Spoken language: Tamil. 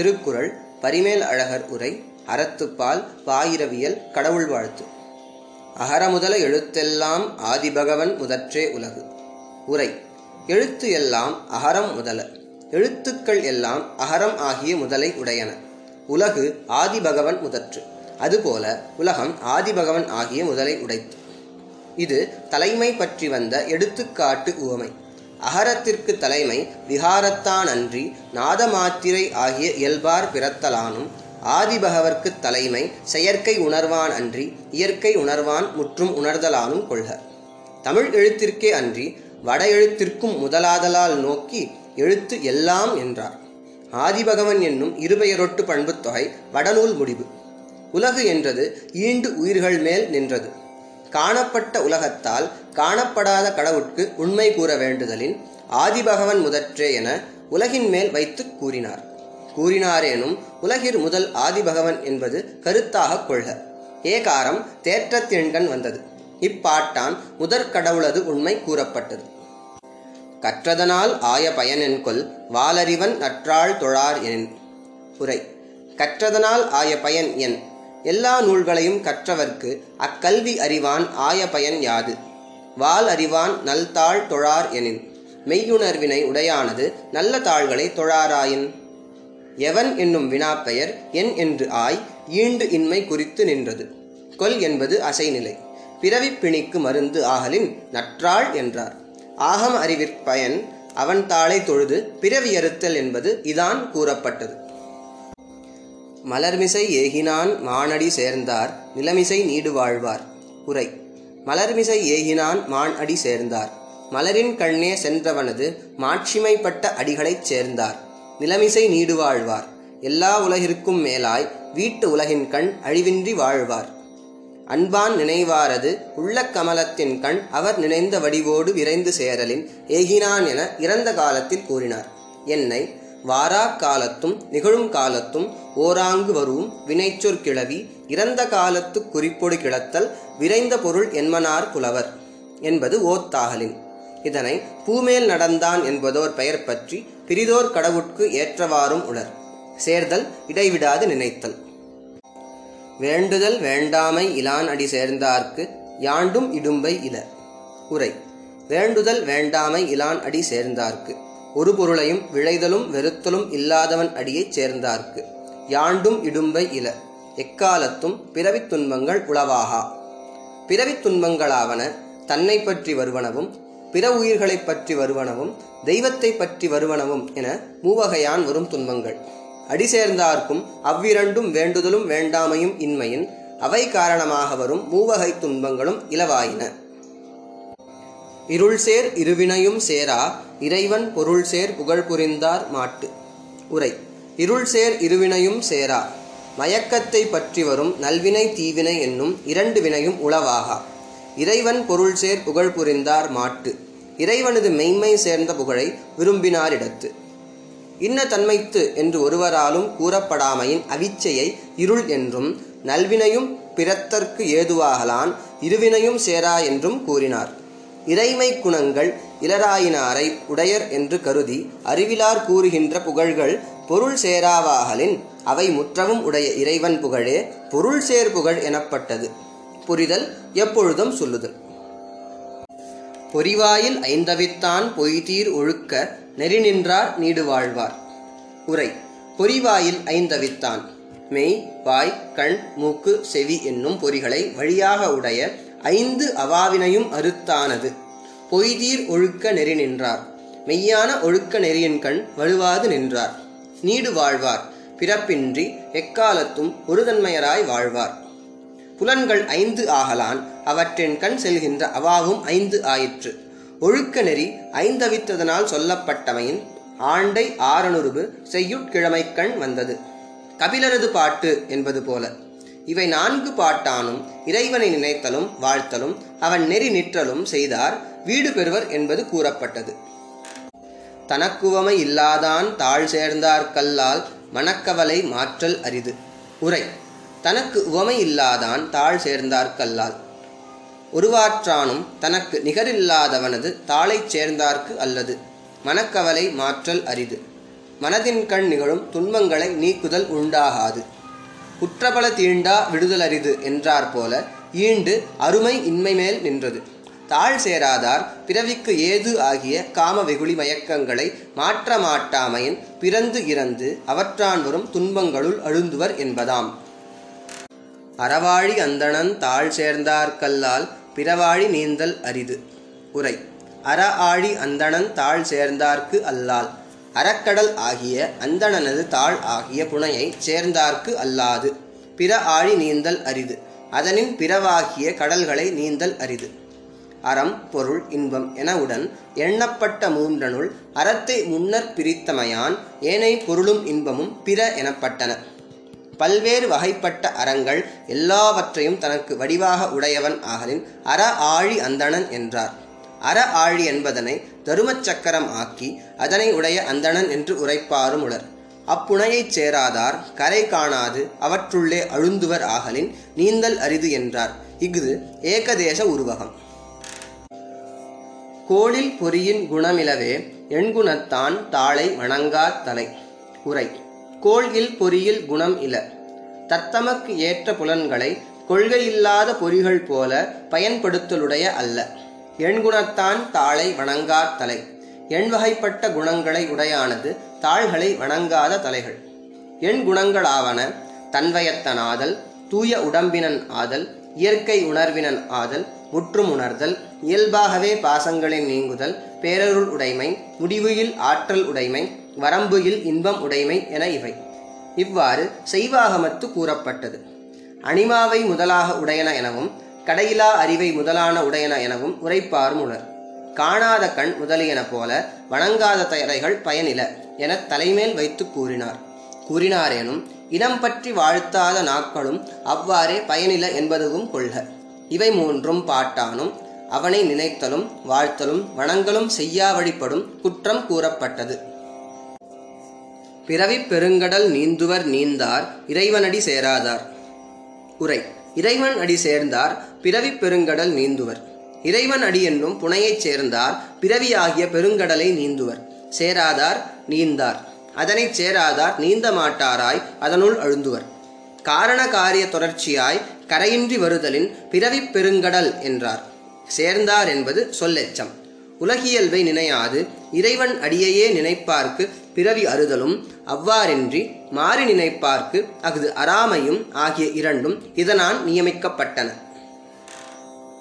திருக்குறள் பரிமேல் அழகர் உரை அறத்துப்பால் பாயிரவியல் கடவுள் வாழ்த்து. அகரமுதல எழுத்தெல்லாம் ஆதிபகவன் முதற்றே உலகு. உரை எழுத்து எல்லாம் அகரம் முதல எழுத்துக்கள் எல்லாம் அகரம் ஆகிய முதலை உடையன. உலகு ஆதிபகவன் முதற்று அதுபோல உலகம் ஆதிபகவன் ஆகிய முதலை உடைத்து. இது தலைமை பற்றி வந்த எடுத்துக்காட்டு உவமை. அகரத்திற்கு தலைமை விகாரத்தான் அன்றி நாதமாத்திரை ஆகிய இயல்பார் பிறத்தலானும் ஆதிபகவர்க்கு தலைமை செயற்கை உணர்வான் அன்றி இயற்கை உணர்வான் முற்றும் உணர்தலானும் கொள்க. தமிழ் எழுத்திற்கே அன்றி வட எழுத்திற்கும் முதலாதலால் நோக்கி எழுத்து எல்லாம் என்றார். ஆதிபகவன் என்னும் இருபெயரொட்டு பண்புத் தொகை வடநூல் முடிவு. உலகு என்றது ஈண்டு உயிர்கள் மேல் நின்றது. காணப்பட்ட உலகத்தால் காணப்படாத கடவுட்கு உண்மை கூற வேண்டுதலின் ஆதிபகவன் முதற்றே என உலகின் மேல் வைத்து கூறினார். கூறினாரேனும் உலகிற் முதல் ஆதிபகவன் என்பது கருத்தாக கொள்க. ஏகாரம் தேற்றத்தின்கண் வந்தது. இப்பாட்டான் முதற் கடவுளது உண்மை கூறப்பட்டது. கற்றதனால் ஆய பயனென்கொல் வாலறிவன் நற்றாள் தொழார் என் உரை. கற்றதனால் ஆய பயன் என். எல்லா நூல்களையும் கற்றவர்க்கு அக்கல்வி அறிவான் ஆய பயன் யாது. வால் அறிவான் நல்தாள் தொழார் எனின். மெய்யுணர்வினை உடையானது நல்ல தாள்களை தொழாராயின். எவன் என்னும் வினாப்பெயர் என் என்று ஆய் ஈண்டு இன்மை குறித்து நின்றது. கொல் என்பது அசைநிலை. பிறவிப்பிணிக்கு மருந்து ஆகலின் நற்றாள் என்றார். ஆகம அறிவிற்பயன் அவன் தாளை தொழுது பிறவியறுத்தல் என்பது இதான் கூறப்பட்டது. மலர்மிசை ஏகினான் மானடி சேர்ந்தார் நிலமிசை நீடு வாழ்வார். உரை. மலர்மிசை ஏகினான் மான் அடி சேர்ந்தார். மலரின் கண்ணே சென்றவனது மாட்சிமைப்பட்ட அடிகளைச் சேர்ந்தார். நிலமிசை நீடு வாழ்வார். எல்லா உலகிற்கும் மேலாய் வீட்டு உலகின் கண் அழிவின்றி வாழ்வார். அன்பான் நினைவாரது உள்ள கமலத்தின் கண் அவர் நினைந்த வடிவோடு விரைந்து சேரலின் ஏகினான் என இறந்த காலத்தில் கூறினார். என்னை வாரா காலத்தும் நிகழும் காலத்தும் ஓராங்கு வருவும் வினைச்சொற் கிளவி இறந்த காலத்து குறிப்பொடு கிளத்தல் விரைந்த பொருள் என்மனார் புலவர் என்பது ஓத்தாகலின் இதனை பூமேல் நடந்தான் என்பதோர் பெயர் பற்றி பிரிதோர் கடவுட்கு ஏற்றவாறும் உளர். சேர்தல் இடைவிடாது நினைத்தல். வேண்டுதல் வேண்டாமை இலான் அடி சேர்ந்தார்க்கு யாண்டும் இடும்பை இல உரை. வேண்டுதல் வேண்டாமை இலான் அடி சேர்ந்தார்க்கு. ஒரு பொருளையும் விளைதலும் வெறுத்தலும் இல்லாதவன் அடியைச் சேர்ந்தார்க்கு. யாண்டும் இடும்பை இல. எக்காலத்தும் பிறவித் துன்பங்கள் உளவாகா. பிறவித் துன்பங்களாவன தன்னை பற்றி வருவனவும் பிற உயிர்களைப் பற்றி வருவனவும் தெய்வத்தை பற்றி வருவனவும் என மூவகையான் வரும் துன்பங்கள். அடி சேர்ந்தார்க்கும் அவ்விரண்டும் வேண்டுதலும் வேண்டாமையும் இன்மையின் அவை காரணமாக வரும் மூவகை துன்பங்களும் இலவாயின. இருள் சேர் இருவினையும் சேரா இறைவன் பொருள் சேர் புகழ் புரிந்தார் மாட்டு. உரை. இருள் சேர் இருவினையும் சேரா மயக்கத்தை பற்றி வரும் நல்வினை தீவினை என்னும் இரண்டு வினையும் உளவாகா. இறைவன் பொருள் சேர் புகழ் புரிந்தார் மாட்டு. இறைவனது மெய்மை சேர்ந்த புகழை விரும்பினாரிடத்து. இன்ன தன்மைத்து என்று ஒருவராலும் கூறப்படாமையின் அவிச்சையை இருள் என்றும் நல்வினையும் பிறத்தற்கு ஏதுவாகலான் இருவினையும் சேரா என்றும் கூறினார். இறைமை குணங்கள் இளராயினாரை உடையர் என்று கருதி அறிவிலார் கூறுகின்ற புகழ்கள் பொருள் சேராவாகலின் அவை முற்றவும் உடைய இறைவன் புகழே பொருள் சேர் புகழ் எனப்பட்டது. புரிதல் எப்பொழுதும் சொல்லுதல் பொறிவாயில் ஐந்தவித்தான் பொய்தீர் ஒழுக்க நெறி நின்றார் நீடு வாழ்வார் உரை பொறிவாயில் ஐந்தவித்தான். மெய் வாய் கண் மூக்கு செவி என்னும் பொறிகளை வழியாக உடைய ஐந்து அவாவினையும் அறுத்தானது. பொய்தீர் ஒழுக்க நெறி நின்றார். மெய்யான ஒழுக்க நெறியின் கண் வலுவாது நின்றார். நீடு வாழ்வார். பிறப்பின்றி எக்காலத்தும் ஒருதன்மையராய் வாழ்வார். புலன்கள் ஐந்து ஆகலான் அவற்றின் கண் செல்கின்ற அவாவும் ஐந்து ஆயிற்று. ஒழுக்க நெறி ஐந்தவித்ததனால் சொல்லப்பட்டமையின் ஆண்டை ஆறனுருவு செய்யுட்கிழமைக்கண் வந்தது. கபிலரது பாட்டு என்பது போல. இவை நான்கு பாட்டானும் இறைவனை நினைத்தலும் வாழ்த்தலும் அவன் நெறி நிற்றலும் செய்தார். வீடு பெறுவர் என்பது கூறப்பட்டது. தனக்குவமை இல்லாதான் தாழ் சேர்ந்தார் கல்லால் மனக்கவலை மாற்றல் அரிது. உரை. தனக்கு உவமை இல்லாதான் தாழ் சேர்ந்தார் கல்லால். ஒருவாற்றானும் தனக்கு நிகரில்லாதவனது தாளைச் சேர்ந்தார்க்கு அல்லது மனக்கவலை மாற்றல் அரிது. மனதின் கண் நிகழும் துன்பங்களை நீக்குதல் உண்டாகாது. குற்றபல தீண்டா விடுதலரிது என்றார் போல ஈண்டு அருமை இன்மை மேல் நின்றது. தாழ் சேராதார் பிறவிக்கு ஏது ஆகிய காம வெகுளி மயக்கங்களை மாற்ற மாட்டாமையின் பிறந்து இறந்து அவற்றான் வரும் துன்பங்களுள் அழுந்துவர் என்பதாம். அறவாழி அந்தணன் தாழ் சேர்ந்தார்கல்லால் பிறவாழி நீந்தல் அரிது. உரை. அற ஆழி அந்தணன் தாழ் சேர்ந்தார்க்கு அல்லால். அறக்கடல் ஆகிய அந்தணனது தாழ் ஆகிய புனையை சேர்ந்தார்க்கு அல்லாது. பிற ஆழி நீந்தல் அரிது. அதனின் பிறவாகிய கடல்களை நீந்தல் அரிது. அறம் பொருள் இன்பம் எனவுடன் எண்ணப்பட்ட மூன்றனுள் அறத்தை முன்னர் பிரித்தமையான் ஏனை பொருளும் இன்பமும் பிற எனப்பட்டன. பல்வேறு வகைப்பட்ட அறங்கள் எல்லாவற்றையும் தனக்கு வடிவாக உடையவன் ஆகலின் அற ஆழி அந்தணன் என்றார். அற ஆழி என்பதனை தருமச் சக்கரம் ஆக்கி அதனை உடைய அந்தணன் என்று உரைப்பாரும் உளர். அப்புனையைச் சேராதார் கரை காணாது அவற்றுள்ளே அழுந்துவர் ஆகலின் நீந்தல் அரிது என்றார். இஃது ஏகதேச உருவகம். கோளில் பொறியின் குணமிலவே எண்குணத்தான் தாளை வணங்கா தலை. உரை. கோள்கில் பொறியில் குணம் இல. தத்தமக்கு ஏற்ற புலன்களை கொள்கையில்லாத பொறிகள் போல பயன்படுத்தலுடைய அல்ல. எண்குணத்தான் தாளை வணங்கா தலை. எண்வகைப்பட்ட குணங்களை உடையானது தாள்களை வணங்காத தலைகள். எண் குணங்களாவன தன்வயத்தனாதல் தூய உடம்பினன் ஆதல் இயற்கை உணர்வினன் ஆதல் முற்றும் உணர்தல் இயல்பாகவே பாசங்களின் நீங்குதல் பேரருள் உடைமை முடிவுயில் ஆற்றல் உடைமை வரம்புயில் இன்பம் உடைமை என இவை. இவ்வாறு செய்வாகமத்து கூறப்பட்டது. அனிமாவை முதலாக உடையன எனவும் கடையிலா அறிவை முதலான உடையன எனவும் உரைப்பாரும் உணர் காணாத கண் முதலியன போல வணங்காத தயரைகள் பயனில என தலைமேல் வைத்து கூறினார். கூறினாரேனும் இனம் பற்றி வாழ்த்தாத நாட்களும் அவ்வாறே பயனில என்பதுவும் கொள்க. இவை மூன்றும் பாட்டானும் அவனை நினைத்தலும் வாழ்த்தலும் வணங்கலும் செய்யா வழிபடும் குற்றம் கூறப்பட்டது. பிறவிப் பெருங்கடல் நீந்துவர் நீந்தார் இறைவனடி சேராதார். உரை. இறைவன் அடி சேர்ந்தார் பிறவிப் பெருங்கடல் நீந்துவர். இறைவன் அடி என்னும் புனையைச் சேர்ந்தார் பிறவியாகிய பெருங்கடலை நீந்துவர். சேராதார் நீந்தார். அதனைச் சேராதார் நீந்த மாட்டாராய் அதனுள் அழுந்துவர். காரண காரிய தொடர்ச்சியாய் கரையின்றி வருதலின் பிறவி பெருங்கடல் என்றார். சேர்ந்தார் என்பது சொல்லெச்சம். உலகியல்பை நினையாது இறைவன் அடியையே நினைப்பார்க்கு பிறவி அறுதலும் அவ்வாறின்றி மாறி நினைப்பார்க்கு அஃது அறாமையும் ஆகிய இரண்டும் இதனால் நியமிக்கப்பட்டன.